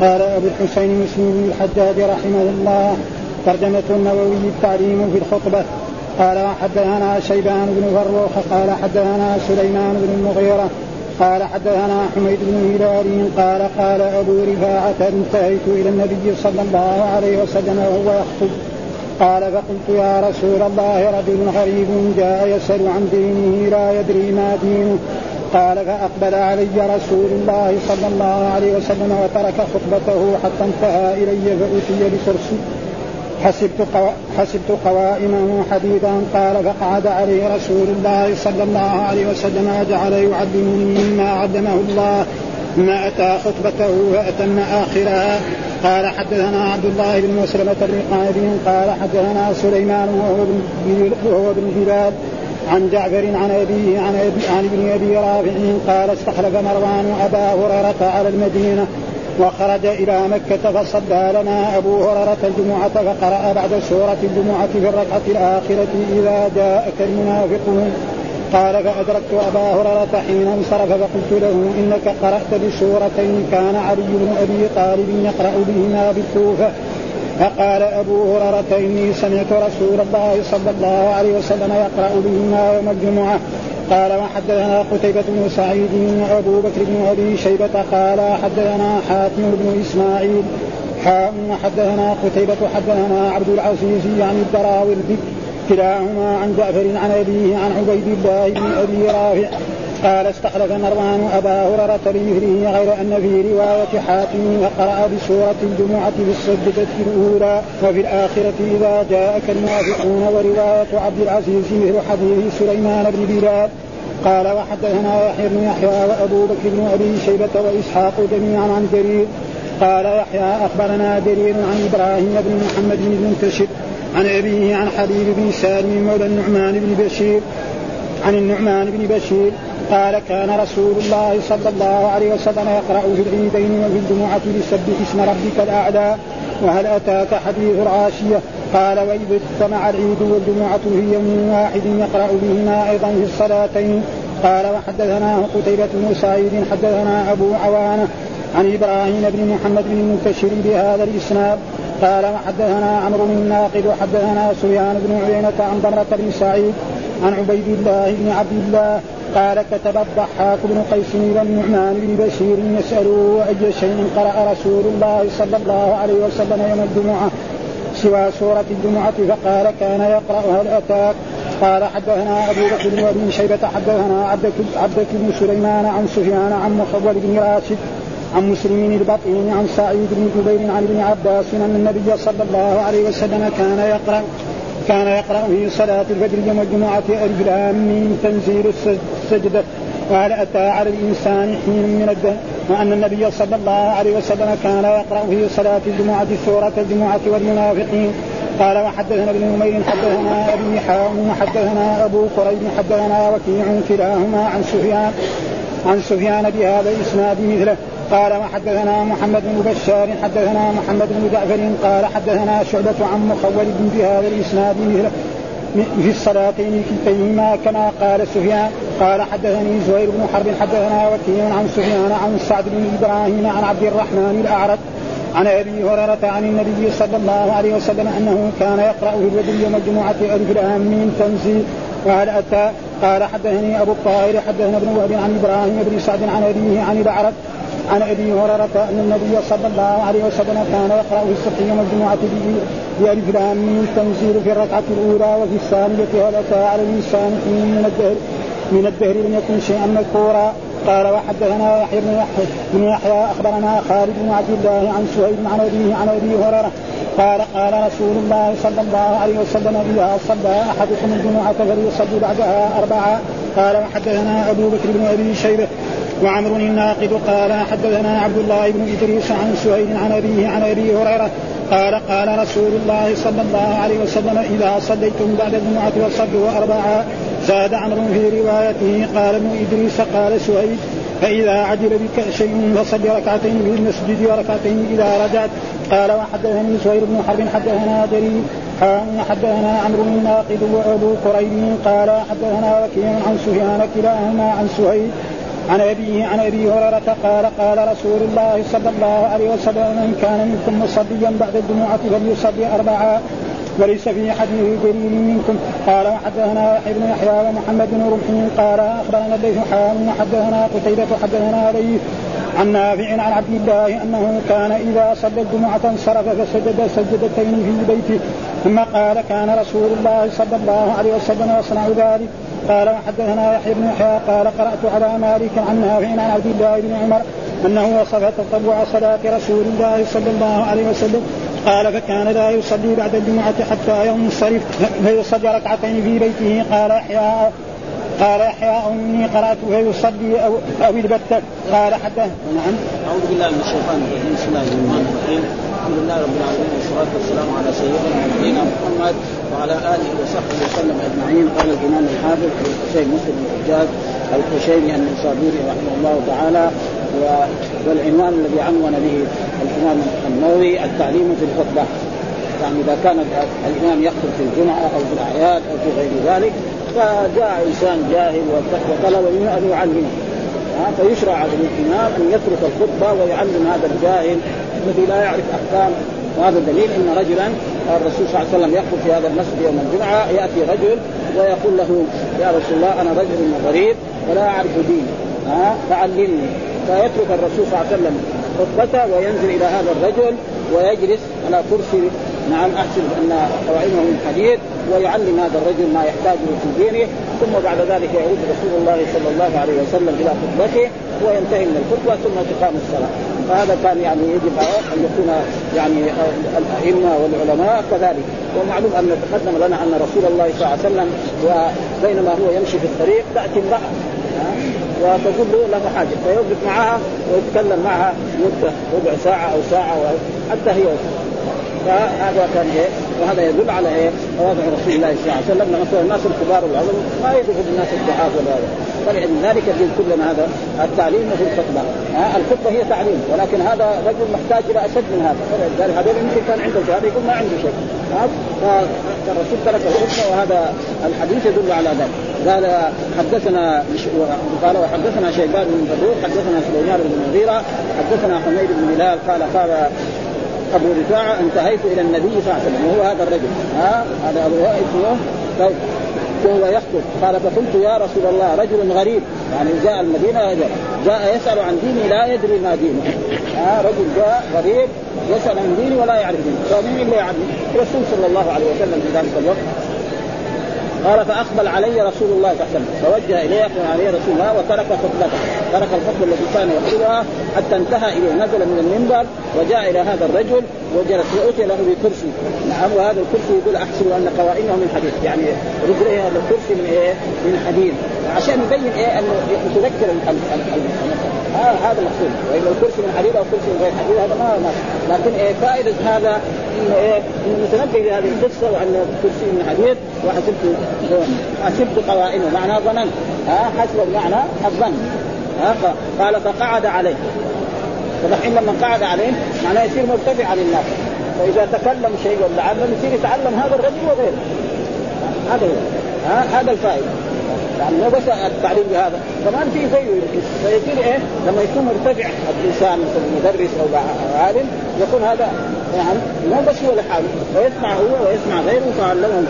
قال أبو الحسين مسلم بن الحجاج رحمه الله ترجمة النووي التعليم في الخطبة. قال حدثنا شيبان بن فروخ قال حدثنا سليمان بن المغيرة قال حدثنا حميد بن هلال قال قال أبو رفاعة انتهيت إلى النبي صلى الله عليه وسلم وهو يخطب. قال فقلت يا رسول الله رجل غريب جاء يسأل عن دينه لا يدري ما دينه. قال فأقبل علي رسول الله صلى الله عليه وسلم وترك خطبته حتى انتهى إلي فأتي بكرسي. حسبت قو... حسبت قوائمه حديدا قال فقعد عليه رسول الله صلى الله عليه وسلم وجعل يعلمني مما علمه الله ما أتى خطبته فاتم آخرها. قال حدثنا عبد الله بن مسلمة بن قال حدثنا سليمان وهو ابن وهو ابن هلال عن جعفر عن أبيه عن, عن ابن أبي رافع قال استخلف مروان ابا هريرة على المدينة وخرج إلى مكة فصلى لنا أبو هريرة الجمعة فقرأ بعد سورة الجمعة في الركعة الآخرة إذا جاءك المنافقون قال فأدركت أبا هريرة حين انصرف فقلت له إنك قرأت بسورتين كان علي بن أبي طالب يقرأ بهما بالكوفة فقال أبو هريرة إني سمعت رسول الله صلى الله عليه وسلم يقرأ بهما يوم الجمعة. قال وحدثنا قتيبة بن سعيد وأبو بكر بن أبي شيبة؟ قال حدثنا حاتم بن إسماعيل. حاء حدثنا قتيبة حدثنا عبد العزيز عن الدراوردي كلاهما عن جعفر عن أبيه عن عبيد الله بن أبي رافع قال استخلف مروان أبا هريرة بمثله غير أن في رواية حاتم فقرا بسورة الجمعة السجده الاولى وفي الآخرة إذا جاءك المنافقون ورواية عبد العزيز مثل حديث سليمان بن بلال. قال وحدثنا يحيى بن يحيى وأبو بكر بن أبي شيبة وإسحاق جميعا عن جرير. قال يحيى أخبرنا جرير عن إبراهيم بن محمد بن المنتشر عن أبيه عن حبيب بن سالم مولى النعمان بن بشير عن النعمان بن بشير قال كان رسول الله صلى الله عليه وسلم يقرأ في العيدين وفي الجمعة بسبح اسم ربك الأعلى وهل أتاك حديث العاشية؟ قال وإذا اجتمع العيد والجمعة في يوم واحد يقرأ بهما أيضا في الصلاتين. قال وحدثناه قتيبة بن سعيد حدثنا أبو عوانة عن إبراهيم بن محمد بن المنتشر بهذا الإسناد. قال وحدثنا عمرو بن الناقد وحدثنا سفيان بن عيينة عن ضمرة بن سعيد عن عبيد الله بن عبد الله قال كتب الضحاك بن قيس إلى النعمان بن بشير يساله أي شيء قرأ رسول الله صلى الله عليه وسلم يوم الجمعة سوى سورة الجمعة فقال كان يقرأ هل أتاك قال حدثنا أبو بكر بن أبي شيبة حدثنا عبدة بن سليمان عن سفيان عن مخول بن راشد عن مسلم البطين عن سعيد بن جبير عن ابن عباس أن النبي صلى الله عليه وسلم كان يقرأ كان يقرأ في صلاة الفجر يوم الجمعة ألف لام تنزيل السجدة وهل أتى على الإنسان حين من الدهر وأن النبي صلى الله عليه وسلم كان يقرأ في صلاة الجمعة سورة الجمعة والمنافقين. قال وحدثنا ابن نمير حدثنا أبي حام وحدثنا أبو قريب حدثنا وكيع كلاهما عن سفيان عن سفيان بهذا الإسناد مثله. قال وحدثنا محمد بن بشار حدثنا محمد بن جعفر قال حدثنا شعبة عن مخول بهذا الإسناد مثله. في الصلاتين كلتيهما كما قال سفيان قال حدثني زهير بن حرب حدثنا وكيع عن سفيان عن سعد بن إبراهيم عن عبد الرحمن الأعرج عن أبي هريرة عن النبي صلى الله عليه وسلم أنه كان يقرا في الوتر يوم الجمعة الف لام من تنزيل وهل أتى؟ قال حدثني أبو الطاهر حدثنا ابن وهب عن إبراهيم بن سعد عن أبيه عن الأعرج عن أبي هريرة أن النبي صلى الله عليه وسلم كان يقرا في الصبح يوم الجمعة بألف من تنزيل في الركعة الأولى وفي الثانية هل اتى على الإنسان من الدهر. من الدهر لم يكن شيئا مذكورا. قال وحدثنا يحيى بن يحيى بن يحيى أخبرنا خالد بن عبد الله عن سهيل عن أبيه عن أبي هريرة قال قال رسول الله صلى الله عليه وسلم إذا صلى أحدكم الجمعة فليصلي بعدها أربعة. قال وحدثنا أبو بكر بن أبي شيبة وعمر الناقد. قال حدثنا عبد الله بن إدريس عن سهيل عن أبيه عن أبي هريرة. قال قال رسول الله صلى الله عليه وسلم إذا صليتم بعد الجمعة فصلوا اربعا زاد عمرو في روايته قال ابن إدريس قال سهيل فإذا عجل بك شيء فصل ركعتين في المسجد وركعتين إذا رجعت. قال وحدثني سهيل بن حرب حدثنا جرير حدثنا عمرو بن ناقد وأبو قريب قال حدثنا وكيع عن سفيان كلاهما عن سهيل عن ابيه عن أبي هريرة قال قال رسول الله صلى الله عليه وسلم من كان منكم مصليا بعد الجمعة فليصلي اربعا وليس في حديث دليل منكم. قال وحدثنا يحيى بن يحيى ومحمد بن رمح. قال أخبرنا الليث حام وحدثنا قتيبة حدثنا عليه عن نافع عن عبد الله أنه كان إذا صلى الجمعة انصرف فسجد سجدتين في بيته ثم قال كان رسول الله صلى الله عليه وسلم يصنع ذلك. قال وحدثنا يحيى بن يحيى. قال قرأت على مالك عن نافع عن عبد الله بن عمر أنه وصف تطوع صلاة رسول الله صلى الله عليه وسلم. قال فكان لا يصلي بعد الجمعة حتى ينصرف فيصلي ركعتين في بيته. قال أحياء قال يحيى إني قرأت فيصلي أو أو البتة قال حتى نعم. أعوذ بالله من الشيطان الرجيم. بسم الله الرحمن الرحيم. الحمد لله رب العالمين والصلاة والسلام على سيدنا نبينا محمد وعلى آله وصحبه وسلم أجمعين. قال الإمام الحافظ الحسين مسلم بن الحجاج الحشيمي النصابوري رحمه الله تعالى والعنوان الذي عنون به الإمام النووي التعليم في الخطبة. يعني إذا كان الإمام يخطب في الجمعة أو في الأعياد أو في غير ذلك فجاء إنسان جاهل وطلب منه أن يعلمه. فيشرع على الامام أن يترك الخطبة ويعلم هذا الجاهل الذي لا يعرف أحكام وهذا دليل أن رجلا الرسول صلى الله عليه وسلم يخطب في هذا المسجد يوم الجمعة يأتي رجل ويقول له يا رسول الله أنا رجل غريب ولا أعرف ديني ها فعلمني. فيترك الرسول صلى الله عليه وسلم خطبته وينزل إلى هذا الرجل ويجلس على كرسي نعم احسب أن قوائمه من حديد ويعلم هذا الرجل ما يحتاجه في دينه ثم بعد ذلك يعود رسول الله صلى الله عليه وسلم إلى خطبته وينتهي من الخطبة ثم تقام الصلاة. فهذا كان يعني يجب أن يكون يعني الأئمة والعلماء كذلك. ومعلوم أن تقدم لنا أن رسول الله صلى الله عليه وسلم وبينما هو يمشي في الطريق تأتي امرأة وتقول له له حاجة فيوقف معها ويتكلم معها مدة ربع ساعة أو ساعة حتى هي فهذا كان إيه؟ وهذا يدل على إيه؟ تواضع رسول الله صلى الله عليه وسلم. مثلا الناس الكبار والعظم ما يدخل الناس الضعاف ولا هذا ذلك يجب كلنا هذا التعليم في الخطبة. ها الخطبة هي تعليم ولكن هذا رجل محتاج إلى أشد من هذا. فلذلك هذول يمكن كان عنده شهاده يقول ما عنده شيء. فالرسول ترك الخطبة وهذا الحديث يدل على ذلك. قال حدثنا قال وحدثنا شيبان بن بدور حدثنا سليمان بن المغيره حدثنا حميد بن هلال قال قال أبو رفاعة انتهيت إلى النبي صلى الله عليه وسلم وهو هذا الرجل. ها؟ هذا أبو اسمه طيب. وهو يخطب. قال فقلت يا رسول الله رجل غريب. يعني جاء المدينة جاء يسأل عن ديني لا يدري ما دينه. ها؟ رجل جاء غريب يسأل عن ديني ولا يعرف ديني. فمن اللي يعرف؟ الرسول صلى الله عليه وسلم في ذلك الوقت. قال فأقبل علي رسول الله صلى الله عليه وسلم. فوجه إليه يقول عليه رسول الله وترك خطبته. ترك الخطبه التي كان يقولها حتى انتهى إليه. نزل من المنبر وجاء إلى هذا الرجل وجلس وأتي له بكرسي. نعم وهذا الكرسي يقول أحسب أن قوائمه من حديد يعني رجليه هذا الكرسي من إيه؟ من حديد. عشان يبين إيه؟ أنه يتذكر آه هذا المقصود والا الكرسي من حديد أو كرسي من غير حديد هذا ما, ما لكن إيه؟ فائدة هذا إنه إيه؟ إنه متنبه لهذه القصة وأن الكرسي من حديد وحسبت حسبت قوائمه. معناه ظننت. ها حسب بمعنى الظن. قال فقعد عليه. فدحين لما قعد عليه معناه يصير مرتفع عن الناس فإذا تكلم شيء ولا علم يصير يتعلم هذا الرجل وغيره. هذا هو. ها؟ هذا الفائدة. يعني مو بس التعليم بهذا كمان في زيه فيصير إيه؟ لما يكون مرتفع الإنسان مثل مدرس أو عالم يكون هذا يعني مو بس هو لحاله ويسمع هو ويسمع غيره فعلمهم.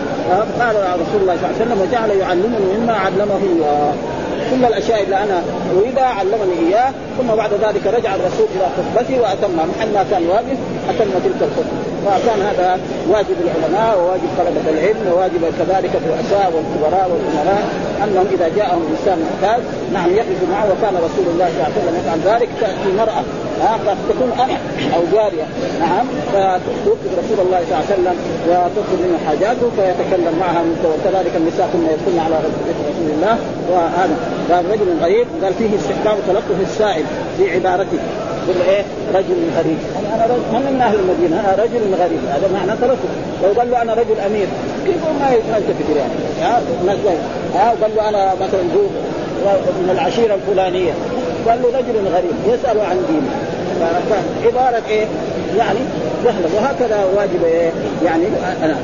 قال رسول الله صلى الله عليه وسلم وجعل يعلمني مما علمه الله. كل الأشياء اللي أنا أريدها علمني إياه ثم بعد ذلك رجع الرسول إلى خطبته واتمها محل ما كان واقف أتم تلك الخطبة. فكان هذا واجب العلماء وواجب طلبة العلم وواجب كذلك الرؤساء والكبراء والأمراء أنهم إذا جاءهم إنسان محتاج نعم يقف معه وكان رسول الله صلى الله عليه وسلم يفعل ذلك تأتي مراه قد تكون أنا أو جارية. نعم. فتوقف رسول الله صلى الله عليه وسلم وتطلب منه حاجاته فيتكلم معها وكذلك النساء كنا يدخلن على رسول الله. وهذا قال رجل غريب قال فيه استحباب تلطف السائل في عبارته. يقول إيه؟ رجل غريب. أنا رجل من من أهل المدينة؟ أنا رجل غريب. هذا معنى تلطف. لو قال له أنا رجل أمير كيف ما يلتفت يعني ها؟ قال له أنا مثلا من العشيرة الفلانية. قال له رجل غريب يسأل عن دينه. فعباره إيه؟ يعني سهله وهكذا واجب إيه؟ يعني أنا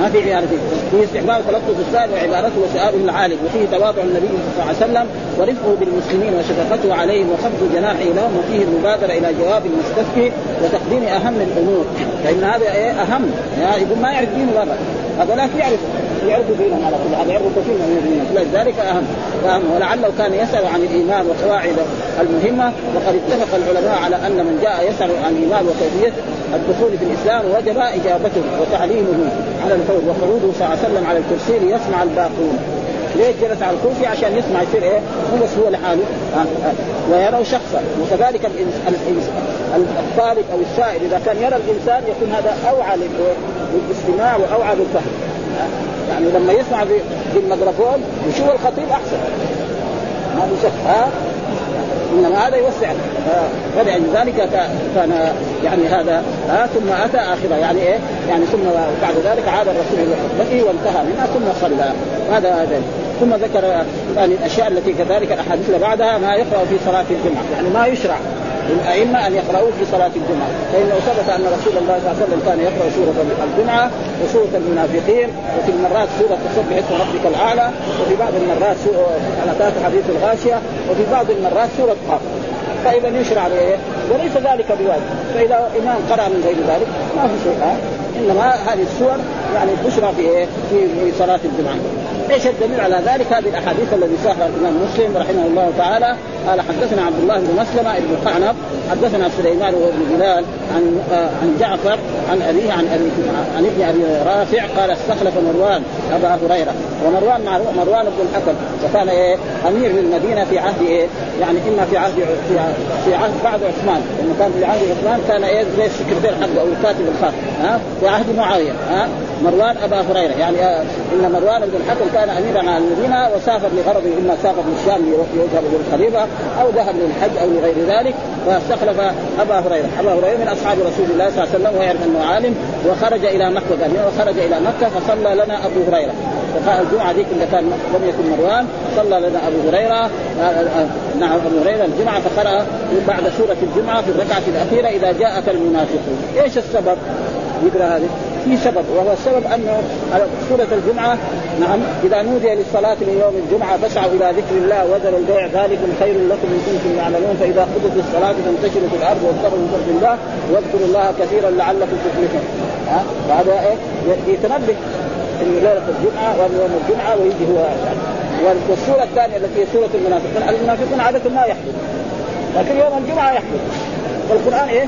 ما في عيادة فيه استحباب تلطف السائل وعبارته وسؤاله العالم وفيه تواضع النبي صلى الله عليه وسلم ورفقه بالمسلمين وشفقته عليهم وخفض جناحه لهم وفيه المبادرة إلى جواب المستفتي وتقديم أهم الأمور. فإن هذا إيه؟ أهم. يعني يقول ما يعرف دينه هذا لا يعرف. يعرف دينهم على كل حال يعرف كثير من الدين لذلك أهم فأهم ولعله كان يسأل عن الإيمان وقواعد المهمة وقد اتفق العلماء على أن من جاء يسأل عن الإيمان وكيفية الدخول في الإسلام وجب إجابته وتعليمه على الفور وخروجه صلى الله عليه وسلم على الكرسي ليسمع الباقون. ليش جلس على الكرسي؟ عشان يسمع يصير إيه؟ هو بس هو لحاله. آه آه. ويروا شخصا. وكذلك الطالب أو السائل إذا كان يرى الإنسان يكون هذا أوعى للاستماع وأوعى للفهم. آه. يعني لما يسمع بالميكروفون يشوف الخطيب أحسن. ما في شك. ها؟ إنما هذا يوسع. فلذلك كان يعني هذا ها؟ ثم أتى اخره يعني إيه؟ يعني ثم بعد ذلك عاد الرسول إلى خطبته وانتهى منها ثم صلى. هذا هذا. ثم ذكر يعني الأشياء التي كذلك الأحاديث بعدها ما يقرأ في صلاة الجمعة. يعني ما يشرع. للأئمة أن يقرأوا في صلاة الجمعة. فإنه ثبت أن رسول الله صلى الله عليه وسلم كان يقرأ سورة الجمعة وسورة المنافقين وفي المرات سورة تسبح اسم ربك الأعلى وفي بعض المرات سورة أتاك حديث الغاشية وفي بعض المرات سورة قاف. فإذا يشرع عليه وليس ذلك بواجب. فإذا إمام قرأ من غير ذلك ما في شيء. إنما هذه السور يعني تشرع في إيه؟ في صلاة الجمعة. إيش الدليل على ذلك؟ هذه الأحاديث الذي ساقها الإمام مسلم رحمه الله تعالى. قال حدثنا عبد الله بن مسلمة بن قعنب حدثنا سليمان وابن بلال عن آه عن جعفر عن أبيه عن أبي عن ابن أبي رافع. قال استخلف مروان أبا هريرة. ومروان مروان بن الحكم. وكان إيه؟ أمير للمدينة في عهد إيه؟ يعني إما في عهد في عهد بعد عثمان. لما كان في عهد عثمان كان إيه؟ زي السكرتير حقه أو الكاتب الخاص. ها؟ في عهد معاوية. ها؟ مروان أبا هريرة. يعني آه إن مروان بن الحكم كان اميرا على المدينة وسافر لغرض إما سافر للشام ليذهب للخليفه أو ذهب للحج أو لغير ذلك فاستخلف أبا هريرة، أبا هريرة من أصحاب رسول الله صلى الله عليه وسلم ويعرف أنه عالم وخرج إلى مكة. قال وخرج إلى مكة فصلى لنا أبو هريرة. فقال الجمعة ذيك اللي كان لم يكن مروان صلى لنا أبو هريرة. نعم أبو هريرة الجمعة فقرأ بعد سورة الجمعة في الركعة الأخيرة إذا جاءك المنافقون، إيش السبب؟ يقرأ هذه. في سبب وهو السبب أنه سورة الجمعة نعم إذا نودي للصلاة من يوم الجمعة فاسعوا إلى ذكر الله وذروا البيع ذلكم خير لكم إن كنتم تعلمون فإذا قضت الصلاة فانتشروا في الأرض وابتغوا من فضل الله واذكروا الله كثيرا لعلكم تفلحون. ها؟ فهذا إيه؟ يتنبه في ليلة الجمعة ويوم الجمعة ويجي هو والسورة الثانية التي هي سورة المنافقون المنافقون عادة ما يحدث لكن يوم الجمعة يحدث فالقران إيه؟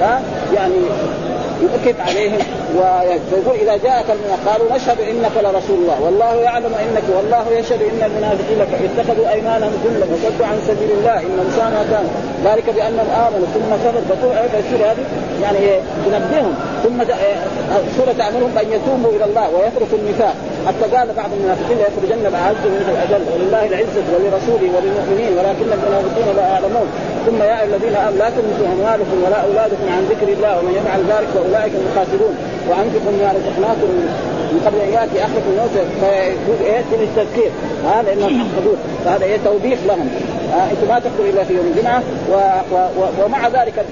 ها؟ يعني يؤكد عليهم ويقول إذا جاءك قالوا نشهد إنك لرسول الله والله يعلم إنك والله يشهد إن المنافقين اتخذوا أيمانهم جلا وصدوا عن سبيل الله انهم ساء ما كان ذلك بأنهم آمنوا ثم كفروا. تفسير هذه يعني تنبههم ثم سورة تأمرهم بأن يتوبوا إلى الله ويتركوا النفاق. حتى قال بعض المنافقين ليخرجن الاعز من الأجل. ولله العزة ولرسوله وللمؤمنين ولكن المنافقين لا يعلمون. ثم يا أيها الذين آمنوا لا تنسوا أموالكم ولا أولادكم عن ذكر الله ومن يفعل ذلك فأولئك هم الخاسرون. وانفقوا مما رزقناكم من قبل أن يأتي احدكم الموت فيقول إيه؟ التذكير. هذا انهم حفظوه فهذا إيه؟ توبيخ لهم. آه أنتم ما تقتلوا إلا في يوم الجمعة و... و... و... ومع ذلك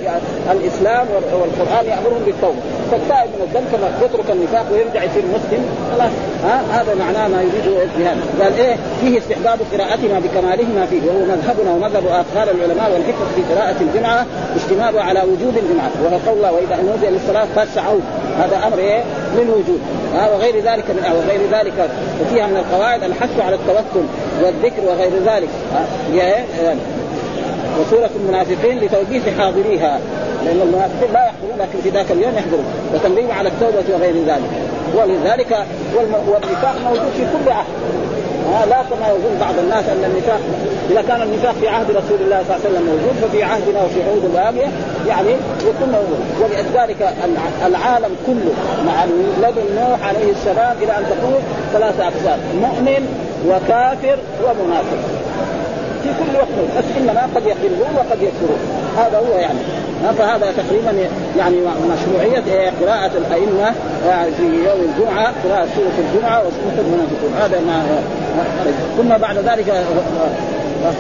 الإسلام والقرآن يأمرهم بالتوبة. فالتائب من الذنب كما يترك النفاق ويرجع يصير مسلم. خلاص. ها آه هذا معناه ما يريده الجهاد. قال إيه؟ فيه استحباب قراءتنا بكمالهما فيه وهو مذهبنا ومذهب اقوال العلماء والحكمة في قراءة الجمعة اشتمال على وجود الجمعة. وهو قول الله وإذا نودي للصلاه فاسعوا. هذا أمر إيه؟ للوجود ها وغير ذلك من وغير ذلك. وفيها من القواعد الحث على التوكل والذكر وغير ذلك. يعني وسورة المنافقين لتوجيه حاضريها. لأن المنافقين لا يحضرون لكن في ذاك اليوم يحضرون. وتنبيه على التوبة وغير ذلك. ولذلك والنفاق موجود في كل عهد. ها لا كما يظن بعض الناس أن النفاق إذا كان النفاق في عهد رسول الله صلى الله عليه وسلم موجود ففي عهدنا وفي عهود الباقية يعني يكون موجود. ولذلك العالم كله مع لدن نوح عليه السلام إلى أن تكون ثلاثة أقسام مؤمن وكافر ومنافق. في كل وقت. بس إنما قد يقلون وقد يكفرون. هذا هو يعني. فهذا تقريبا يعني مشروعية قراءة الأئمة في يوم الجمعة قراءة سورة الجمعة وسورة المنافقون. هذا ما ثم بعد ذلك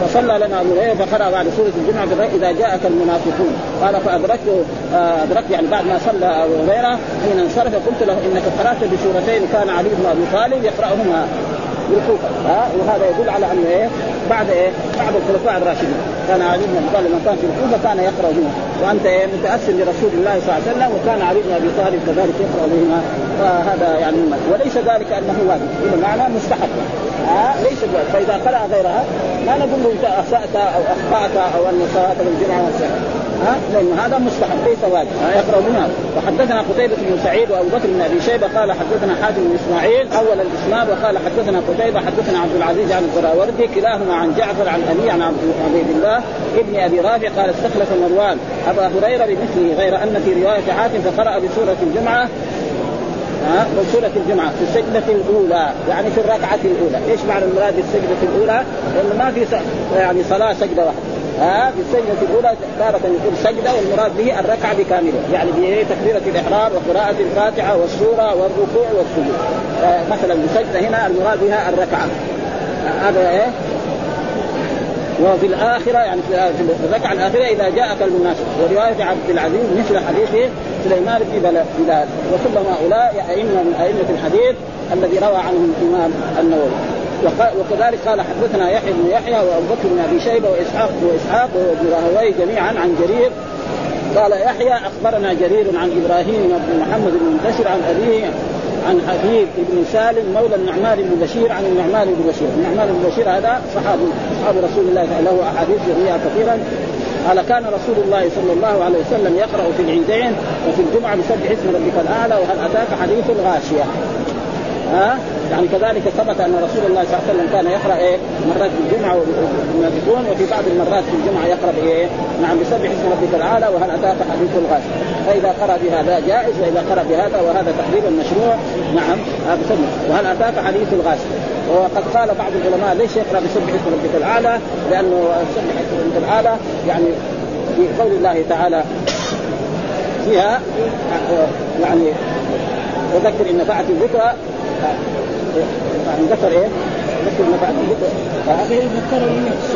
فصلى لنا أبو هريرة فقرأ بعد سورة الجمعة إذا جاءك المنافقون. قال فادركته آه، أدركت يعني بعد ما صلى أبو هريرة حين انصرف قلت له إنك قرأت بسورتين كان علي بن أبي طالب يقرأهما. بالكوفه ها؟ وهذا يدل على انه إيه؟ بعد إيه؟ بعد الخلفاء الراشدين. كان علي بن أبي طالب لما كان في الكوفة كان يقرأ بهما وأنت إيه؟ متاثر برسول الله صلى الله عليه وسلم وكان علي بن أبي طالب كذلك يقرأ بهما فهذا يعني وليس ذلك أنه واجب. إلى معنى مستحب. ها؟ ليس بواجب فإذا قرأ غيرها ما نقول له انت اسات أو أخطأت أو أن صلاة الجمعة والسنة ها؟ لأن هذا مستحب ليس واجب يقرا منها وحدثنا قتيبة بن سعيد وأبو بكر بن أبي شيبة قال حدثنا حاتم بن إسماعيل أول الإسناد وقال حدثنا قتيبة حدثنا عبد العزيز عن الزراوردي كلاهما عن جعفر عن أبي عن عبد الله ابن أبي رافع قال استخلف مروان. أبا هريرة بمثله غير أن في رواية حاتم فقرأ بسورة الجمعة. ها؟ سورة الجمعة في السجدة الأولى. يعني في الركعة الأولى، إيش معنى المراد بالسجدة الأولى؟ لأنه ما في يعني صلاة سجدة واحدة، ها في السجدة الأولى تارة يكون سجدة والمراد به الركعة بكاملها، يعني بتكبيرة الإحرام وقراءة الفاتحة والسورة والركوع والسجود. مثلا بسجدة هنا المراد بها الركعة. هذا إيه؟ وفي الآخرة يعني في الركعة الآخرة إذا جاءك المناسب ورواية عبد العزيز مثل حديث سليمان بن بلال وكل هؤلاء أئمة من أئمة الحديث الذي روى عنهم الإمام النووي وكذلك قال حدثنا يحيى بن يحيى وأبو بكر بن أبي شيبة وإسحاق وإسحاق وابن راهوي جميعا عن جرير. قال يحيى أخبرنا جرير عن إبراهيم بن محمد بن منتشر عن أبيه عن حبيب بن سالم مولى النعمان بن بشير عن النعمان بن بشير، النعمان بن بشير هذا صحابي صحاب رسول الله له أحاديث جميعا كثيرا. قال كان رسول الله صلى الله عليه وسلم يقرأ في العيدين وفي الجمعة بسبح اسم ربك الأعلى وهل أتاك حديث الغاشية؟ ها؟ يعني كذلك ثبت أن رسول الله صلى الله عليه وسلم كان يقرأ إيه؟ مرات في الجمعة والمنافقون وفي بعض المرات في الجمعة يقرأ بإيه؟ نعم بسبح اسم ربك الأعلى وهل أتاك حديث الغاشيه فإذا قرأ بهذا جائز وإذا قرأ بهذا وهذا تقريبا مشروع. نعم هذا سنة. وهل أتاك حديث الغاشيه وقد قال بعض العلماء ليش يقرأ بسبح اسم ربك الأعلى؟ لأنه سبح اسم ربك الأعلى يعني في قول الله تعالى فيها يعني وذكر إن نفعت الذكرى يعني ذكر إيه؟ ذكر نفعت الذكرى يذكر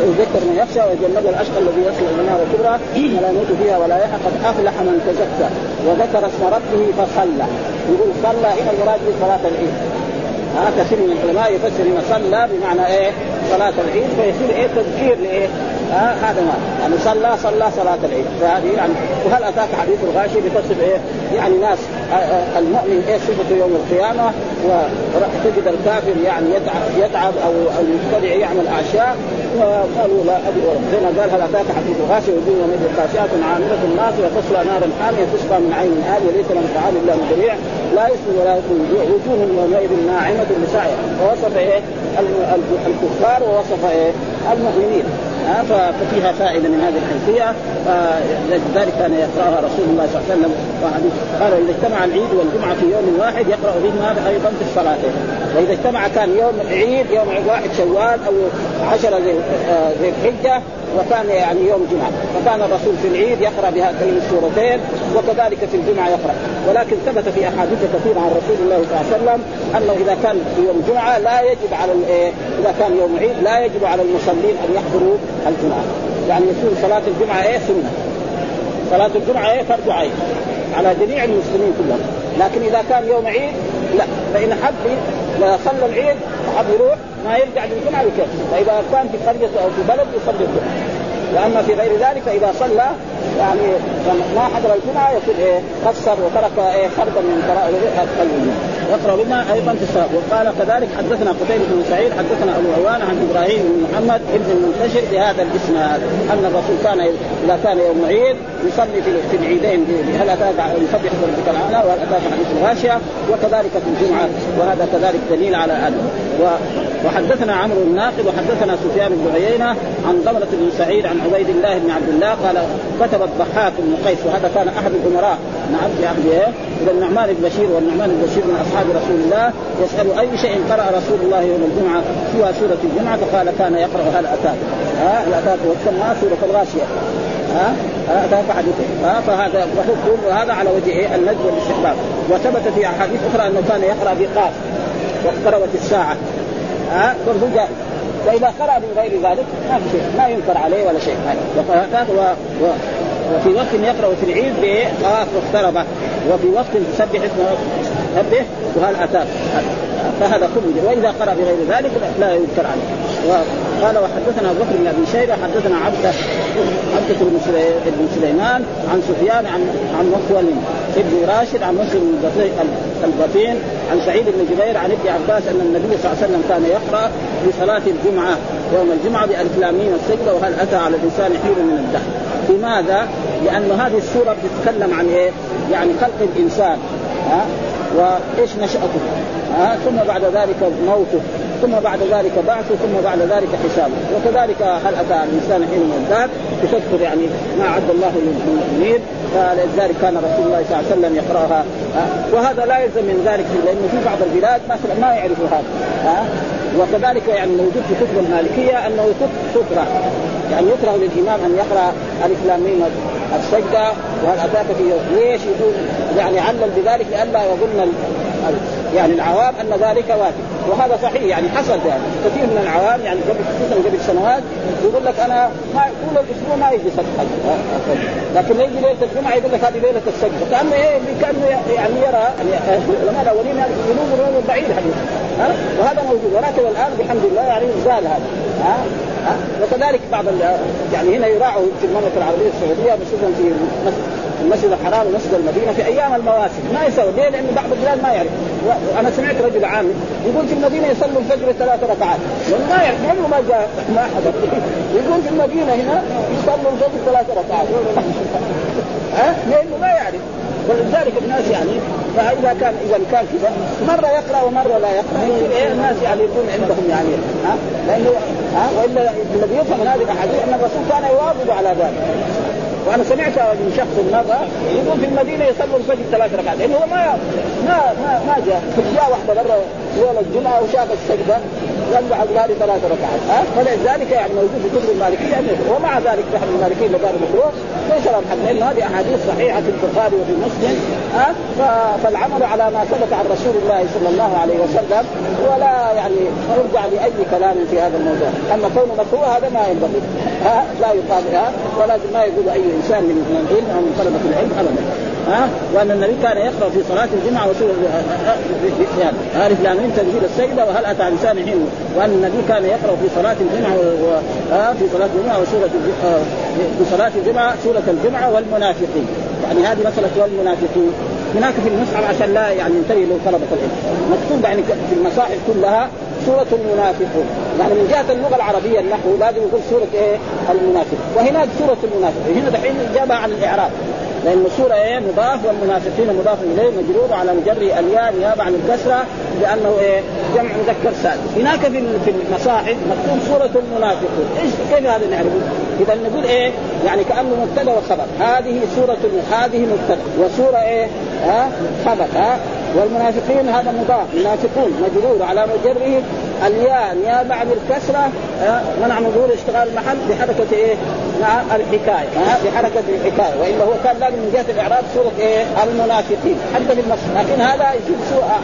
يذكر من يخشى ويجنب الأشقى الذي يصل إلى النار الكبرى ولا يموت فيها ولا يحيى قد أفلح من تزكى وذكر اسم ربه فصلى يقول صلى إلى المراد بصلاة العيد ها كثير من العلماء يفسر ان صلى بمعنى إيه؟ صلاة العيد فيصير إيه؟ تذكير لإيه؟ ها هذا ما. يعني صلى صلى صلاة العيد. فهذه يعني وهل أتاك حديث الغاشي بتصف إيه؟ يعني ناس آه، آه، المؤمن إيه صفته يوم القيامة؟ وتجد الكافر يعني يتعب يتعب أو المبتدع يعمل أعشاء وقالوا لا أدري زي ما قال هل أتاك حديث الغاشي؟ وجوه يومئذ خاشعة عاملة ناصيه تصلى نارا حامية تسقى من عين آلية ليس لهم طعام إلا من ضريع لا يسمن ولا يكون وجوه يومئذ ناعمة لسعيها. ووصف إيه؟ الكفار ووصف إيه المؤمنين. ففيها فائدة من هذه الحيثيه لذلك كان يقرأها رسول الله صلى الله عليه وسلم. قال إذا اجتمع العيد والجمعة في يوم واحد يقرأ بهما أيضا في الصلاتين وإذا اجتمع كان يوم العيد يوم واحد شوال أو عشرة ذي الحجة وكان يعني يوم جمعة. فكان الرسول في العيد يقرأ بهاتين السورتين وكذلك في الجمعة يقرأ. ولكن ثبت في أحاديث كثيرة عن رسول الله صلى الله عليه وسلم أنه إذا كان في يوم جمعة لا يجب على إذا كان يوم عيد لا يجب على المصلين أن يحضروا الجمعة. يعني يكون صلاة الجمعة إيه سنة. صلاة الجمعة إيه فرض عين. على جميع المسلمين كلهم. لكن إذا كان يوم عيد لا فإن حد صلى العيد وحب يروح ما يرجع للجمعة بكيف. فإذا كان في قريه أو في بلد يصلي الجمعة. وأما في غير ذلك فاذا صلى يعني ما حضر الجمعة يكون إيه قصر وترك إيه فردا من فرائض بما أيضا في الصلاه وقال كذلك حدثنا قتيبة بن سعيد حدثنا أبو عوان عن إبراهيم بن محمد ابن المنتشر بهذا الإسناد أن الرسول كان إذا كان يوم عيد يصلي في العيدين هل أتاك يسبح ربك الأعلى وهل أتاك حديث الغاشية؟ وكذلك في الجمعة وهذا كذلك دليل على هذا. وحدثنا عمرو الناقد وحدثنا سفيان بن عيينة عن ضمرة بن سعيد عن عبيد الله بن عبد الله قال كتب الضحاك بن قيس وهذا كان أحد الأمراء. نعم في عهد؟ إلى النعمان بن بشير والنعمان بن بشير من أصحاب رسول الله يسأل أي شيء قرأ رسول الله يوم الجمعة سوى سورة الجمعة؟ فقال كان يقرأ هل أتاك؟ ها؟ هل أتاك وتسمى سورة الغاشية. ها؟ أتاك حديث ها؟ فهذا وهذا على وجه إيه؟ النجم والاستحباب. وثبت في أحاديث أخرى أنه كان يقرأ بقاف. واقتربت الساعة. ها؟ برضو جائز فإذا قرأ من غير ذلك ما في شيء. ما ينكر عليه ولا شيء. و... وفي وقت يقرأ في العيد بخاف واقترب وفي وقت تسبح اسم ربه وهل اتاك فهذا كله. وإذا قرأ بغير ذلك لا يذكر عليه. وقال وحدثنا أبو بكر بن أبي شيبة حدثنا عبدة عبدة بن سليمان عن سفيان عن عن مخول ابن راشد عن مسلم البطين عن سعيد بن جبير عن ابن عباس أن النبي صلى الله عليه وسلم كان يقرأ في صلاة الجمعة يوم الجمعة بالف لامين السجده وهل أتى على الإنسان حين من الدهر لماذا؟ لأن هذه السورة بتتكلم عن إيه؟ يعني خلق الإنسان ها وإيش نشأته ها ثم بعد ذلك موته ثم بعد ذلك بعثه ثم بعد ذلك حسابه وكذلك هل أتى الإنسان حين الذات تذكر يعني ما أعد الله للمؤمنين. فلذلك كان رسول الله صلى الله عليه وسلم يقرأها. وهذا لا يلزم من ذلك لأنه في بعض البلاد مثلا ما يعرفوا هذا. وكذلك يعني موجود في كتب المالكية أنه تكره يعني يكره للإمام أن يقرأ الف السجدة وهل أتاك في ليش يقول يعني علل بذلك لئلا يظن يعني العوام أن ذلك واجب. وهذا صحيح يعني حصل يعني كثير من العوام يعني قبل خصوصا قبل سنوات يقول لك أنا ما طول الأسبوع ما يجي صدقه لكن يجي ليلة الجمعة يقول لك هذه ليلة السجده كأنه إيه كأنه يعني يرى يعني العلماء الأولين يقولون الرجل بعيد حديث. ها؟ وهذا موجود. ولكن الآن بحمد الله يعني زال هذا. ها؟ وكذلك بعض يعني هنا يراعوا في المملكة العربية السعودية خصوصا في المسجد الحرام ومسجد المدينة في أيام المواسم. ما يسوي. ليه؟ لأن بعض البلاد ما يعرف. أنا سمعت رجل عام يقول في المدينة يصلوا الفجر ثلاث ركعات. يعرف عمره ما جاء ما حضر. يقول في المدينة هنا يصلوا الفجر ثلاث ركعات. ها؟ لأنه ما يعرف. ولذلك الناس يعني فإذا كان إذا كان كذا مرة يقرأ ومرة لا يقرأ. يصير إيه الناس يعني يكون عندهم يعني ها؟ لأنه ها؟ وإلا الذي يفهم هذه الأحاديث أن الرسول كان يواظب على ذلك. وأنا سمعت من شخص مره يقول في المدينة يصلوا الفجر ثلاث ركعات لأنه هو ما ما ما, ما جاء. جاء واحدة مرة يوم الجمعة وشاف السجدة. قال له هذه ثلاث ركعات ها؟ فلذلك يعني موجود في كتب المالكية ومع ذلك نحن المالكية اللي قالوا مكروه ليس لهم حد لأن هذه أحاديث صحيحة في البخاري وفي مسلم ها؟ فالعمل على ما ثبت عن رسول الله صلى الله عليه وسلم ولا يعني نرجع لأي كلام في هذا الموضوع. أما كونه مكروه هذا ما ينبغي ها؟ لا يقال ها؟ ولازم ما يقول أي إنسان من العلم أو من طلبة العلم ابدا. ها؟ وأن النبي كان يقرأ في صلاة الجمعة وسوره ألف لام تنزيل السجده وهل أتى انسان حين؟ وأن النبي كان يقرأ في صلاة الجمعة و... في صلاة الجمعة وسورة في صلاة الجمعة سورة الجمعة والمنافقين. يعني هذه مسألة والمنافقين. هناك في المصحف عشان لا يعني ينتهي له طلبه العلم. مكتوب يعني في المصاحف كلها سورة المنافقون. يعني من جهة اللغة العربية النحو لازم يقول سورة إيه؟ المنافق. وهناك سورة المنافق هنا دحين جابها عن الإعراب. لأن السورة إيه؟ مضاف والمنافقين مضاف إليه مجرور على مجري الياء نيابة عن الكسرة لأنه إيه؟ جمع مذكر سالم. هناك في في المصاحف مكتوب سورة المنافقون. إيش كيف هذا نعرفه؟ إذا نقول إيه؟ يعني كأنه مبتدأ وخبر. هذه سورة هذه مبتدأ. وسورة إيه؟ ها؟ خبر. ها؟ والمنافقين هذا مضاف. منافقون مجرور على مجره الياء نيابه عن الكسرة. منع ظهور اشتغال المحل بحركة إيه؟ مع الحكاية بحركه الحكاية. وإلا هو كان لازم من جهة الإعراب سورة إيه؟ المنافقين. حتى بالنص لكن هذا يجيب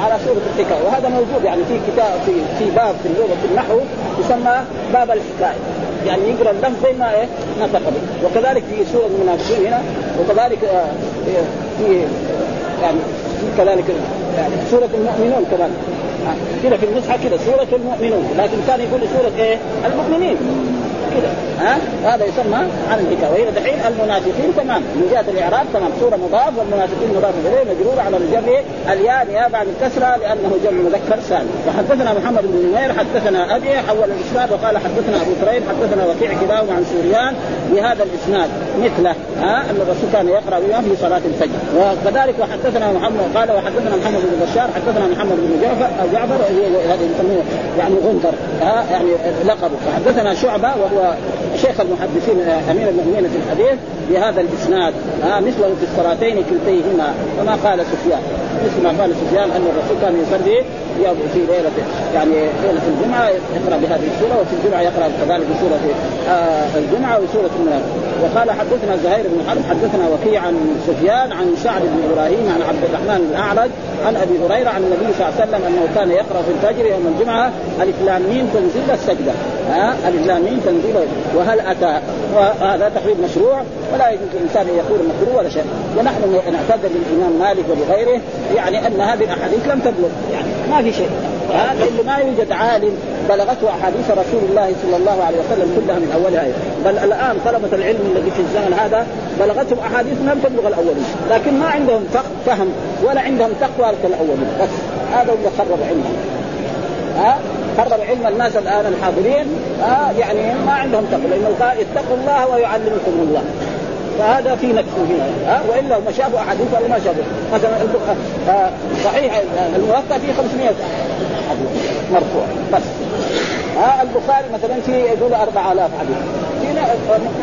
على سورة الحكاية. وهذا موجود يعني في كتاب في في باب في اللغة في النحو يسمى باب الحكاية. يعني يقرأ اللفظ زي ما إيه؟ نطق به وكذلك في سوره المنافقين هنا وكذلك آه، في يعني كذلك يعني سورة المؤمنون كمان كده في المصحف كده سورة المؤمنون. لكن كان يقول سورة إيه؟ المؤمنين. كده ها؟ هذا يسمى عن الحكاية. وهي دحين المنافقين تمام. من جهة الإعراب تمام. سورة مضاف والمنافقين مضاف إليه مجرور على الجر الياء نيابه عن الكسرة لأنه جمع مذكر سالم. وحدثنا محمد بن نمير حدثنا أبي حول الإسناد وقال حدثنا أبو كريم حدثنا وكيع كلاهما عن سوريان بهذا الإسناد. مثله ها؟ أن الرسول كان يقرأ بها في صلاة الفجر. وكذلك وحدثنا محمد قال وحدثنا محمد بن بشار حدثنا محمد بن جعفر جعفر هذا يسموه يعني غندر ها؟ يعني لقبه. وحدثنا شعبة وهو شيخ المحدثين أمير المؤمنين في الحديث بهذا الإسناد. ها مثله في الصلاتين كلتيهما كما قال سفيان. مثل ما قال سفيان أن الرسول كان يصلي في ليلة يعني ليلة الجمعة يقرأ بهذه السورة وفي الجمعة يقرأ كذلك بسوره آه الجمعة وسورة المنافق وقال حدثنا زهير بن حرب حدثنا وكيع عن سفيان عن سعد بن إبراهيم عن عبد الرحمن الأعرج عن أبي هريرة عن النبي صلى الله عليه وسلم أنه كان يقرأ في الفجر يوم الجمعة ألف لام تنزيل السجدة. ها؟ ألف لام تنزيل وهل أتى؟ وهذا تقريب مشروع ولا يجوز الانسان أن يقول مكروه ولا شيء. ونحن نعتذر للإمام مالك ولغيره يعني ان هذه الاحاديث لم تبلغ يعني ما في شيء. لأنه ما يوجد عالم بلغته أحاديث رسول الله صلى الله عليه وسلم كلها من أولها بل الآن طلبة العلم الذي في الزمن هذا بلغتهم أحاديث لم تبلغ الأولين. لكن ما عندهم فهم ولا عندهم تقوى كالاولين بس هذا اللي خرب علمهم ها؟ خرب علم الناس الآن الحاضرين. ها؟ يعني ما عندهم تقوى. لأنه قال اتقوا الله ويعلمكم الله. فهذا في نفس هنا ها؟ وإلا ما شافوا احاديث ولا ما شافوا. مثلا آه، صحيح الموقع فيه 500 حديث مرفوع بس. ها؟ البخاري مثلا فيه يقول 4000 حديث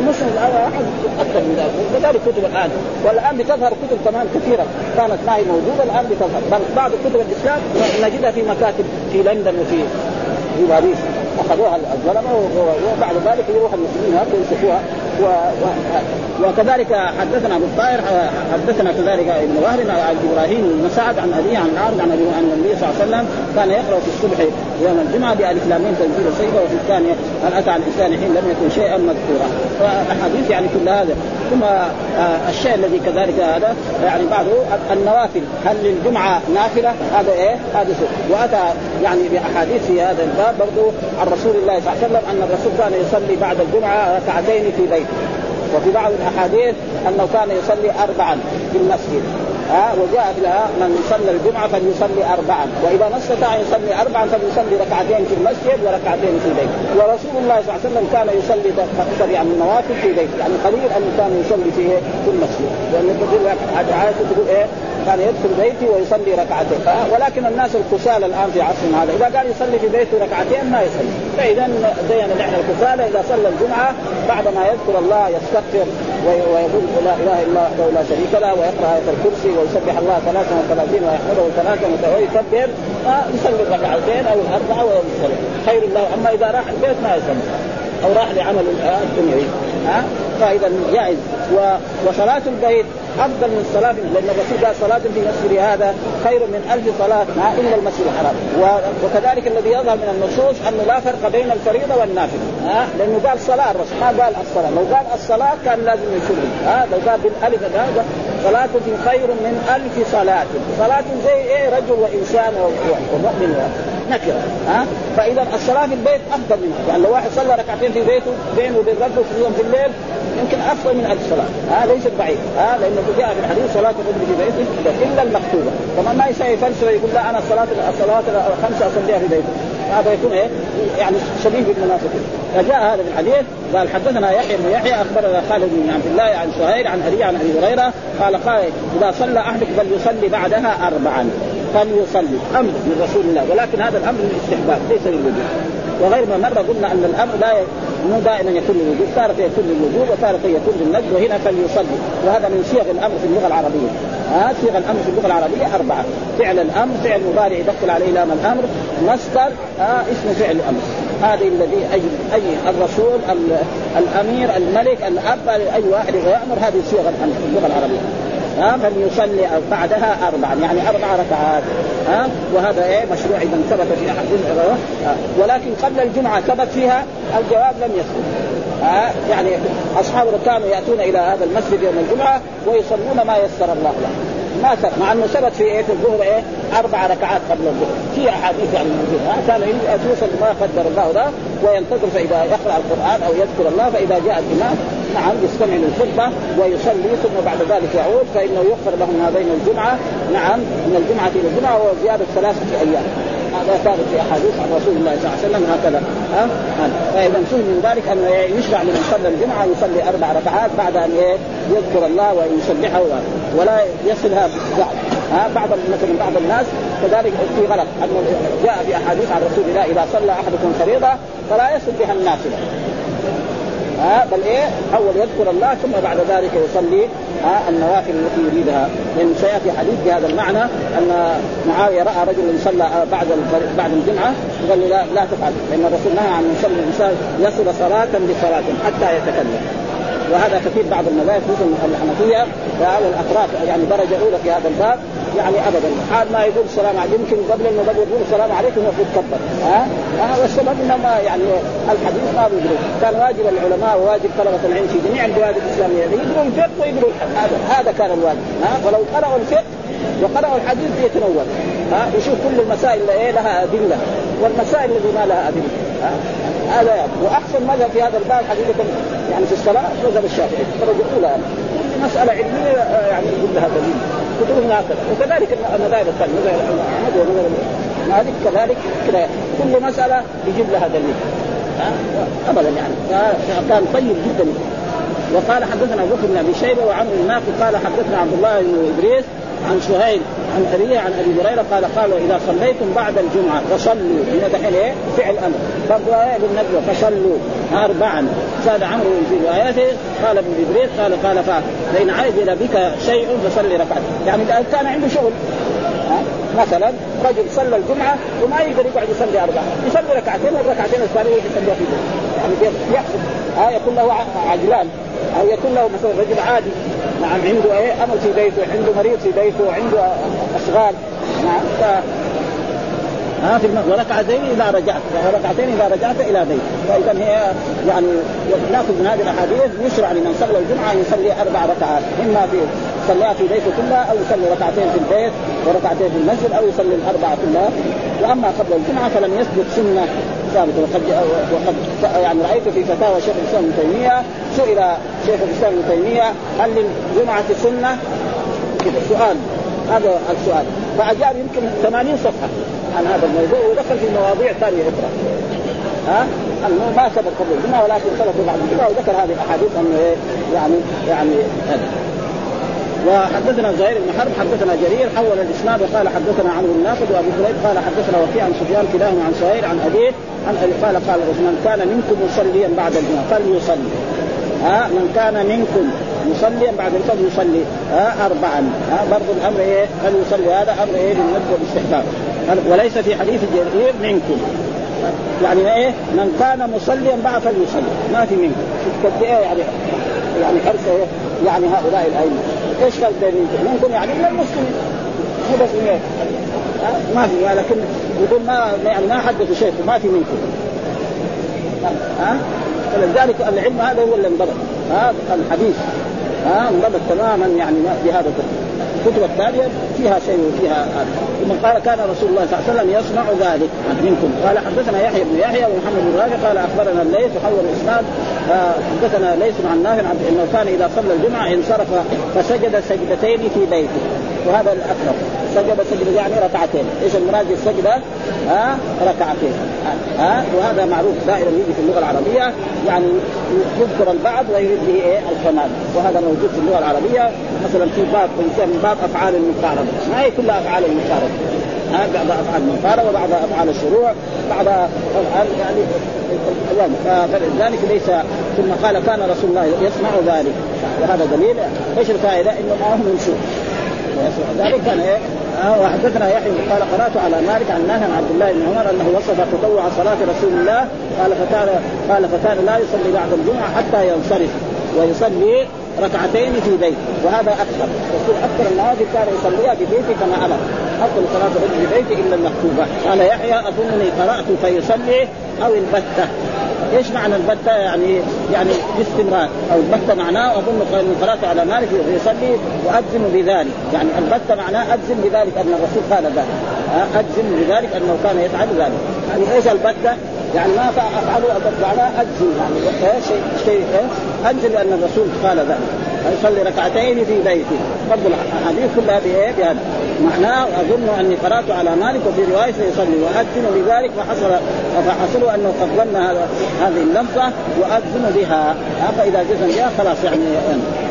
مسلم أحد أكثر من ذلك. وكذلك كتب الآن. والآن بتظهر كتب كمان كثيرة كانت معي موجودة الآن بتظهر. بل بعض كتب الإسلام نجدها في مكاتب في لندن وفي في باريس. أخذوها الظلمة وبعد ذلك يروح المسلمين هناك ويمسكوها و... و... وكذلك حدثنا ابو الطاهر حدثنا كذلك ابن وهب عن إبراهيم بن سعد عن ابي عن عارض عن ابي ان النبي صلى الله عليه وسلم كان يقرأ في الصبح يوم الجمعة بألف لامين تنزيل السيده وفي الثانية هل أتى على الإنسان حين لم يكن شيئا مذكورا. فالأحاديث يعني كل هذا. ثم آه الشيء الذي كذلك هذا يعني بعضه النوافل. هل للجمعة نافلة؟ هذا إيه؟ هذا سوء وأتى يعني بأحاديث في هذا الباب برضه عن رسول الله صلى الله عليه وسلم أن الرسول كان يصلي بعد الجمعة ركعتين في بيته. وفي بعض الأحاديث أنه كان يصلي اربعا في المسجد. ها وجاء لها من صلى الجمعة فليصلي اربعا. وإذا ما استطاع يصلي اربعا فليصلي ركعتين في المسجد وركعتين في البيت ورسول الله صلى الله عليه وسلم كان يصلي أكثر يعني النوافل في بيته. يعني قليل انه كان يصلي فيه في المسجد. لأن تقول عائشه تقول إيه؟ كان يدخل بيتي ويصلي ركعتين. ولكن الناس الكسالى الآن في عصرنا هذا إذا قال يصلي في بيته ركعتين ما يصلي. فإذا زينا نحن الكسالى إذا صلى الجمعة بعد ما يذكر الله يستغفر ويقول لا إله إلا الله وحده لا شريك له ويقرأ آية الكرسي ويسبح الله 33 ويحمده 3 ويكبر يصلي الركعتين أو الأربعة ويصلي خير الله. أما إذا راح البيت ما يصلي. أو راح لعمل الدنيوي ها فاذا جائز. وصلاة البيت أفضل من الصلاة لأن الرسول قال صلاة في مسجد هذا خير من ألف صلاة ما إلا المسجد الحرام. وكذلك الذي يظهر من النصوص انه لا فرق بين الفريضة والنافلة. ها؟ لأنه قال صلاة الرسول ما قال الصلاة. لو قال الصلاة كان لازم يشير ها؟ لو قال بالألف هذا صلاة خير من ألف صلاة. صلاة زي إيه؟ رجل وإنسان ومؤمن نكرة ها؟ فإذا الصلاة في البيت أفضل منها. يعني لو واحد صلى ركعتين في بيته بينه وبين ربه في اليوم في الليل يمكن أفضل من ألف صلاة. هذا ليس بعيد ها؟ لأنه جاء في الحديث صلاة الرجل في بيته إلا المكتوبة. كمان ما يسوي فلسفه يقول لا أنا الصلاة الصلوات الخمسة أصليها في بيتي هذا يكون إيه؟ يعني شبيه بالمنافقين فجاء هذا في الحديث قال حدثنا يحيى بن يحيى أخبرنا خالد بن عبد الله عن سهيل عن أبي عن أبي هريرة قال قال إذا صلى أحدك فليصلي بعدها اربعا. فليصلي أمر من رسول الله. ولكن هذا الأمر للاستحباب ليس للوجوب. وغير ما مره قلنا أن الأمر لا مو دائما يكون للوجوب. تارة يكون للوجوب وتارة يكون للنجم وهنا فليصلي. وهذا من صيغ الأمر في اللغة العربية. ها صيغ الأمر في اللغة العربية أربعة. فعل الأمر فعل مضارع يدخل عليه لام الأمر. مصدر آه اسم فعل الأمر. هذه الذي اي أي الرسول الأمير الملك الأب اي واحد يامر هذه صيغ الأمر في اللغة العربية. ها فليصلي بعدها اربعا يعني أربع ركعات ها وهذا إيه مشروع إذا ثبت في أحد ولكن قبل الجمعة ثبت فيها الجواب لم يثبت ها يعني اصحابنا كانوا يأتون إلى هذا المسجد يوم الجمعة ويصلون ما يسر الله لهم. ما ثبت مع انه ثبت في إيه في الظهر إيه أربع ركعات قبل الظهر. في أحاديث يعني موجودة. كان يوصل ما قدر الله له وينتظر فإذا يقرأ القرآن أو يذكر الله فإذا جاء الإمام نعم يستمع للخطبة ويصلي ثم بعد ذلك يعود فإنه يغفر له ما بين الجمعة نعم من الجمعة إلى الجمعة وزياده ثلاثة أيام. هذا ثابت في أحاديث عن رسول الله صلى الله عليه وسلم هكذا. ها فإذا فهم من ذلك انه يشرع لمن صلى الجمعة يصلي أربع ركعات بعد أن يذكر الله ويسبحه ولا يصلها بعد ها بعض مثلا بعض الناس كذلك في غلط. انه جاء في أحاديث عن رسول الله إذا صلى أحدكم فريضة فلا يصل بها النافله ها بل إيه؟ أول يذكر الله ثم بعد ذلك يصلي. ها النوافل التي يريدها. لأن سيأتي حديث بهذا المعنى أن معاوية رأى رجلا صلى بعد بعد الجمعة قال لا, لا تفعل لأن الرسول نهى عن يصلي الانسان يصل صلاة بصلاة حتى يتكلم. وهذا كثير بعض المذاهب خصوصا الحنفية والاطراف يعني درجة أولى في هذا الباب يعني ابدا. حال ما يقول السلام عليكم يمكن قبل إنه قبل يقول السلام عليكم المفروض كبر ها؟ أه؟ والسبب انما يعني الحديث ما بيقولوا كان واجب العلماء وواجب طلبة العلم في جميع البلاد الإسلامية يقروا الفقه ويقروا هذا هذا كان الواجب. ها؟ فلو قرأوا الفقه وقرأوا الحديث يتنول. ها؟ يشوف كل المسائل اللي إيه لها أدلة. والمسائل التي ما لها أدلة. هذا يعني. وأحسن مذهب في هذا الباب حقيقة يعني في الصلاة مذهب الشافعي الدرجه الأولى. يعني. مسألة علمية آه، يعني يقول لها دليل. كتبهم هكذا وكذلك المذاهب الثانية مذاهب احمد ومذاهب مالك كذلك كذا. كل مسألة يجيب لها دليل. ابدا يعني. كان طيب جدا. وقال حدثنا أبو بكر بن أبي شيبة وعمرو الناقي قال حدثنا عبد الله بن إدريس عن سهيل عن ابي عن أبي هريرة قال قالوا إذا صليتم بعد الجمعة فصلوا. هنا دحين إيه؟ فعل أمر. برضه إيه؟ بالنبوه فصلوا اربعا. زاد عمرو في روايته قال ابن إدريس قال قال فإن عجل بك شيء فصلي ركعتين يعني كان عنده شغل مثلا رجل صلى الجمعة وما يقدر يقعد يصلي أربعة يصلي ركعتين والركعتين الثانية يصليها في يعني يحصل. ها؟ يكون له عجلان أو يكون له مثلا رجل عادي. نعم عنده إيه؟ امل في بيته عنده مريض في بيته عنده أشغال. نعم ف... ها في وركعتين إذا رجعت. وركعتين إذا رجعت إلى بيت فإذا هي يعني نأخذ من هذه الأحاديث يشرع لمن صلى الجمعة أن يصلي أربع ركعات. إما في صليها في بيته كلها أو يصلي ركعتين في البيت وركعتين في المسجد أو يصلي الأربعة كلها. وأما قبل الجمعة فلم يثبت سنة. ثابته وقد وقد يعني رأيت في فتاوى شيخ الإسلام ابن تيمية سئل شيخ الإسلام ابن تيمية هل للجمعه سنه؟ كذا سؤال. هذا السؤال. فأجاب يمكن 80 صفحة عن هذا الموضوع ودخل في مواضيع ثانية أخرى. ها؟ انه ما سبق قبل الجمعة ولكن سبق بعد الجمعة وذكر هذه الأحاديث أنه إيه؟ يعني يعني هذا. وحدثنا زهير بن حرب حدثنا جرير حول الإسناد وقال حدثنا عمرو بن ناقد وأبو كريب قال حدثنا وكيع عن سفيان كلاهما عن زهير عن أبيه عن أبي قال قال من كان منكم مصليا بعد الجمعة فليصلي. ها من كان منكم مصليا بعد الفجر يصلي ها اربعا. ها برضه الأمر إيه؟ فليصلي. هذا أمر إيه؟ بالندب والاستحباب. وليس في حديث جرير منكم. يعني إيه؟ من كان مصليا بعد فليصلي. ما في منكم. قد إيه يعني يعني حرص إيه؟ يعني هؤلاء الأئمة. إيش فرق بين منكم يعني من المسلمين. مو بس من ما في لكن يقول ما يعني ما حدثوا شيء ما في منكم. ها؟ فلذلك العلم هذا هو اللي انضبط. هذا الحديث. ها؟ انضبط تماما يعني بهذا الكتب الثانية فيها شيء وفيها ثم قال كان رسول الله صلى الله عليه وسلم يصنع ذلك منكم. قال حدثنا يحيى بن يحيى ومحمد بن رافع قال أخبرنا الليث وحول الاسناد حدثنا ليس عن نافع إنه كان إذا صلى الجمعة انصرف فسجد سجدتين في بيته. وهذا الاكثر سجد سجد يعني ركعتين. إيش المراد بالسجده؟ ها؟ ركعتين. ها؟ وهذا معروف دائما يجي في اللغة العربية يعني يذكر البعض ويريد به إيه؟ الكمال. وهذا موجود في اللغة العربية. مثلا في باب من باب أفعال المقاربه ما هي كلها أفعال المقاربه ها؟ بعض أفعال المقاربه وبعض أفعال الشروع. بعض أفعال يعني فلذلك ليس ثم قال كان رسول الله يصنع ذلك. وهذا دليل. إيش الفائدة؟ انه ما هم يمشون ذلك كان إيه وحدثنا يحيى قال قرأت على مالك عن نافع عبد الله بن عمر أنه وصف تطوع صلاة رسول الله. قال فكان قال فكان لا يصلي بعد الجمعة حتى ينصرف ويصلي ركعتين في بيت. وهذا أكثر. يقول أكثر النوافل كان يصليها في بيته كما أمر. افضل صلاه الرجل في بيته إلا المكتوبة. قال يحيى أظنني قرأت فيصلي أو البتة. إيش معنى البتة؟ يعني يعني باستمرار. أو البتة معناه أظن قرات على مالك يصلي وأجزم بذلك. يعني البتة معناه أجزم بذلك أن الرسول قال ذلك. أجزم بذلك أنه كان يفعل ذلك. يعني إيش البتة؟ يعني ما أفعله معناه اجزم يعني. شيء شيء اجزم لأن الرسول قال ذلك. يصلي ركعتين في بيته. برضه الاحاديث كلها بايه؟ بهذا. معناه أظن أني قرأت على مالك وفي رواية سيصلي. وأذن بذلك فحصل فحصل أنه قد ظن هذه اللفظة وأذن بها. فاذا جزم بها خلاص يعني.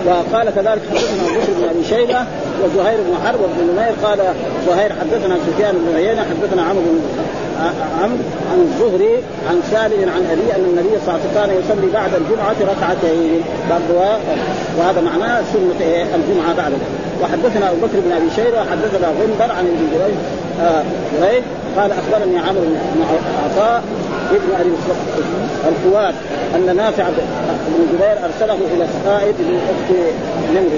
وقال كذلك حدثنا بكر بن أبي شيبة وزهير بن حرب وابن نمير قال زهير حدثنا سفيان بن عيينة حدثنا عمرو بن عمرو عن الزهري عن سالم عن أبي أن النبي صلى الله عليه وسلم كان يصلي بعد الجمعة ركعتين. برضو وهذا معناه سنة إيه؟ الجمعة بعد وحدثنا أبو بكر بن أبي شيبه وحدثنا غندر عن ابن جريج آه قال أخبرني عمرو بن عطاء ابن أبي الفواد أن نافع بن جبير أرسله إلى سقائد بن أخت نمر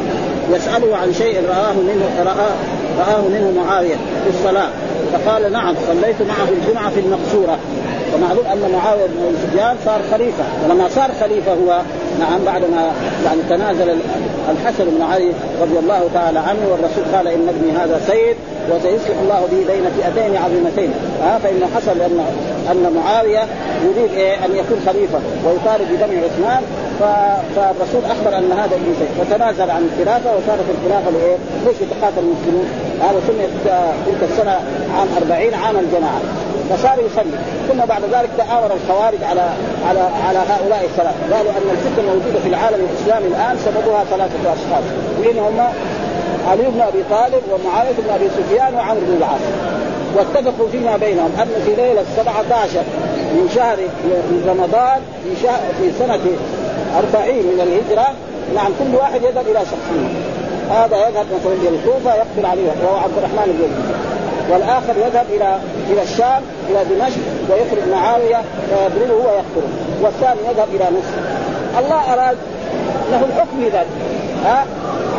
يسأله عن شيء رآه منه رآه رآه منه معاوية في الصلاة. فقال نعم صليت معه الجمعة في المقصورة. ومعلوم أن معاوية بن سفيان صار خليفة. ولما صار خليفة هو نعم بعدما يعني تنازل الحسن بن علي رضي الله تعالى عنه والرسول قال إن ابني هذا سيد وسيصلح الله به بين فئتين عظيمتين ها فانه حصل ان أن معاوية يريد إيه أن يكون خليفة ويطالب بدم عثمان فالرسول أخبر أن هذا ابن سيد فتنازل عن الخلافة وصارت الخلافة لإيه؟ ليش يتقاتل المسلمون؟ هذا سمي تلك السنة عام 40 عام الجماعة فصار يصلي. ثم بعد ذلك تآمر الخوارج على على على هؤلاء الثلاثة. قالوا أن الفتنة الموجوده في العالم الإسلامي الآن سببها ثلاثة اشخاص مين هم؟ علي بن أبي طالب ومعاوية بن أبي سفيان وعمرو بن العاص. واتفقوا فيما بينهم أن في ليلة 17 من شهر من رمضان في شهر في سنة 40 من الهجرة نعم كل واحد يذهب إلى شخصيه هذا يذهب مثلا إلى الكوفة يقتل عليه وهو عبد الرحمن بن والآخر يذهب إلى إلى الشام إلى دمشق ويخرج معاوية فيضربه ويقتله. والثاني يذهب إلى مصر. الله أراد له الحكم في ذلك. ها؟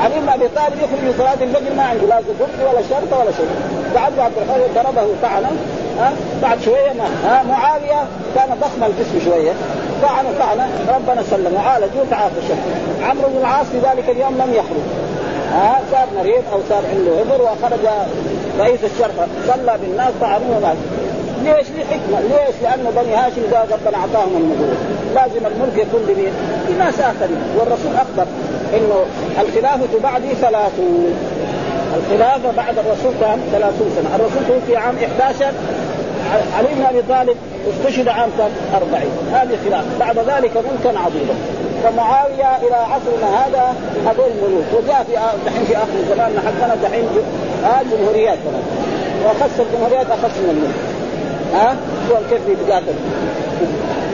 علي بن أبي طالب يخرج من صلاة الفجر ما عنده لا زبط ولا شرط ولا شيء. بعد عبد الرحمن ضربه طعنا ها؟ بعد شوية ما ها؟ معاوية كان ضخم الجسم شوية. طعن طعنه ربنا سلم. وعالج وتعافى الشيخ. عمرو بن العاص في ذلك اليوم لم يخرج. ها؟ صار مريض أو صار عنده عذر وخرج رئيس الشرطة صلى بالناس طعنوه مات ليش؟ لحكمة، ليش؟ لأنه بني هاشم قال ربنا أعطاهم الملك، لازم الملك يكون لمين؟ لناس آخرين، والرسول أخبر إنه الخلافة بعدي ثلاثون. الخلافة بعد الرسول كان ثلاثون سنة، الرسول توفي عام 11 علي بن أبي طالب استشهد عام 40 هذه خلافة، بعد ذلك ملكا عظيما، فمعاوية إلى عصرنا هذا هذول الملوك. وجاء في دحين في آخر الزمان حقنا دحين آه جمهوريات كمان واخص الجمهوريات أخص من الملك. ها؟ هو كيف بيتقاتل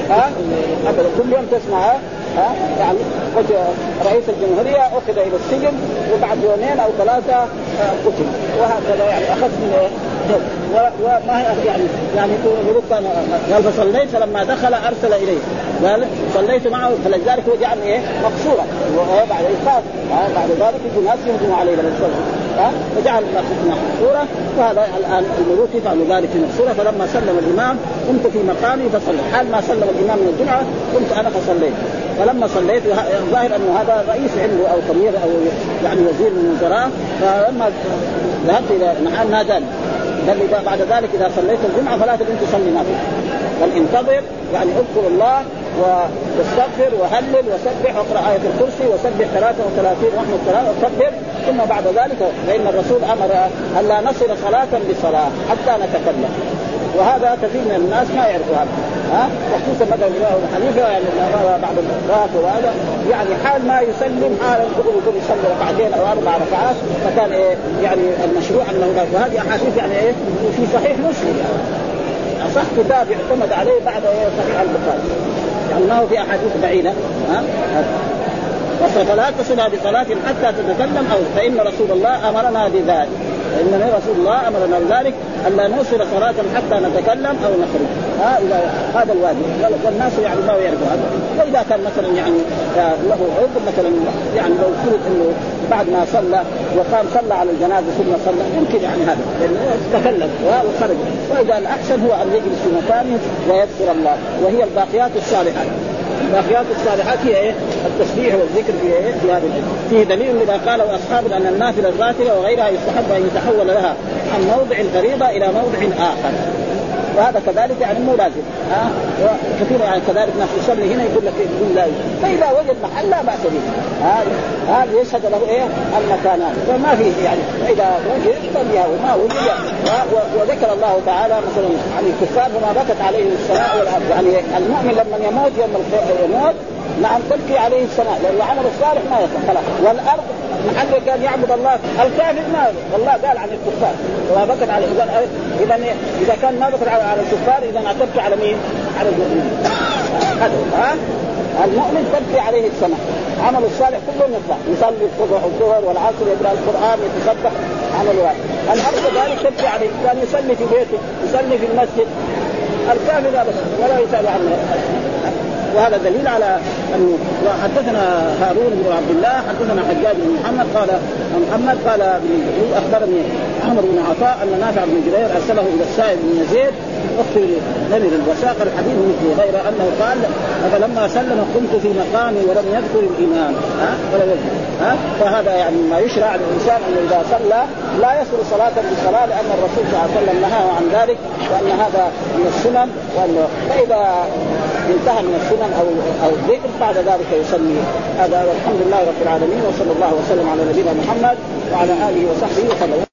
ها؟ ابدا كل يوم تسمع ها؟ يعني رئيس الجمهورية أخذ إلى السجن وبعد يومين أو ثلاثة قتل. وهكذا يعني اخذ من وما يعني يعني يقول كان قال فصليت فلما دخل أرسل إليه. قال صليت معه فلذلك هو جعلني إيه؟ مقصورا. بعد يخاف بعد ذلك يجي ناس يهجموا عليه لما يصلي فجعل مقصوره وهذا الآن الملوك يفعل ذلك في مقصوره فلما سلم الإمام قمت في مقامي فصليت. حال ما سلم الإمام من الجمعة قمت أنا فصليت. فلما صليت الظاهر أنه هذا رئيس عنده أو كبير أو يعني وزير من الوزراء فلما ذهبت إلى محل ناداني. قال لي بعد ذلك إذا صليت الجمعة فلا تقوم تصلي نافله بل انتظر يعني أذكر الله واستغفر وهلل وسبح واقرأ آية الكرسي وسبح 33 واحمد ثلاثة وكبر ثم بعد ذلك فإن الرسول أمر أن لا نصل صلاة بصلاة حتى نتكلم. وهذا كثير من الناس ما يعرفوا هذا. ها؟ وخصوصا مثلا أبو حنيفة يعني بعض الرات وهذا. يعني حال ما يسلم حال يقول يقول يصلي ركعتين أو أربع ركعات فكان إيه؟ يعني المشروع أنه وهذه أحاديث يعني إيه؟ في صحيح مسلم. يعني. أصح كتاب يعتمد عليه بعد إيه؟ صحيح البخاري. هو في أحاديث بعيدة ها؟ فلا تصل بصلاة حتى تتكلم أو فإن رسول الله أمرنا بذلك. فإن رسول الله أمرنا بذلك أن لا نوصل صلاة حتى نتكلم أو نخرج. ها إذا هذا الواجب. والناس يعني ما يعرفوا هذا. وإذا كان مثلا يعني له عذر مثلا يعني لو فرض أنه بعد ما صلى وقام صلى على الجنازة ثم صلى يمكن يعني هذا. تكلم وخرج. وإذا الأحسن هو أن يجلس في مكانه ويذكر الله. وهي الباقيات الصالحات. الباقيات الصالحات هي إيه؟ التسبيح والذكر في إيه؟ في هذه فيه دليل لما قاله اصحاب أن النافلة الراتبه وغيرها يستحب أن يتحول لها عن موضع الفريضه إلى موضع آخر. وهذا كذلك يعني مو لازم. ها؟ كثير يعني كذلك ناس يصلي هنا يقول لك يقول لا. فإذا وجد محل لا بأس به. هذا أه؟ يشهد له إيه؟ المكانات. فما في يعني فإذا وجد فليها وما وجد وذكر الله تعالى مثلا عن الكفار فما بكت عليهم السماء والأرض. يعني المؤمن لما يموت يوم يموت نعم تبكي عليه السماء. لأن العمل الصالح ما يصح خلاص. والأرض محله كان يعبد الله الكافر ما والله قال عن الكفار. وما بكت على اذا اذا إذا كان ما بكت على الكفار إذا اعتبت على مين؟ على المؤمنين. هذا ها؟ المؤمن تبكي عليه السماء. عمل الصالح كله يطلع يصلي الصبح والظهر والعصر يقرأ القرآن يتسبح عمل واحد. الأرض كذلك تبكي عليه. كان يصلي في بيته يصلي في المسجد. الكافر ابدا ولا يسال عنه وهذا دليل على وحدثنا هارون بن عبد الله حدثنا حجاج بن محمد قال محمد قال أخبرني عمر بن عطاء أن نافع بن جبير أرسله إلى السائب بن يزيد اخبر نمر وساق الحديث مثله غير أنه قال فلما سلم قمت في مقامي ولم يذكر الإمام. ها؟ ولم يذكر. ها؟ فهذا يعني ما يشرع للإنسان انه إذا صلى لا يصل صلاة بالصلاة لأن الرسول صلى الله عليه وسلم نهى عن ذلك وأن هذا من السنن فإذا انتهى من السنن أو أو الذكر بعد ذلك يصلي هذا والحمد لله رب العالمين وصلى الله وسلم على نبينا محمد وعلى آله وصحبه وسلم.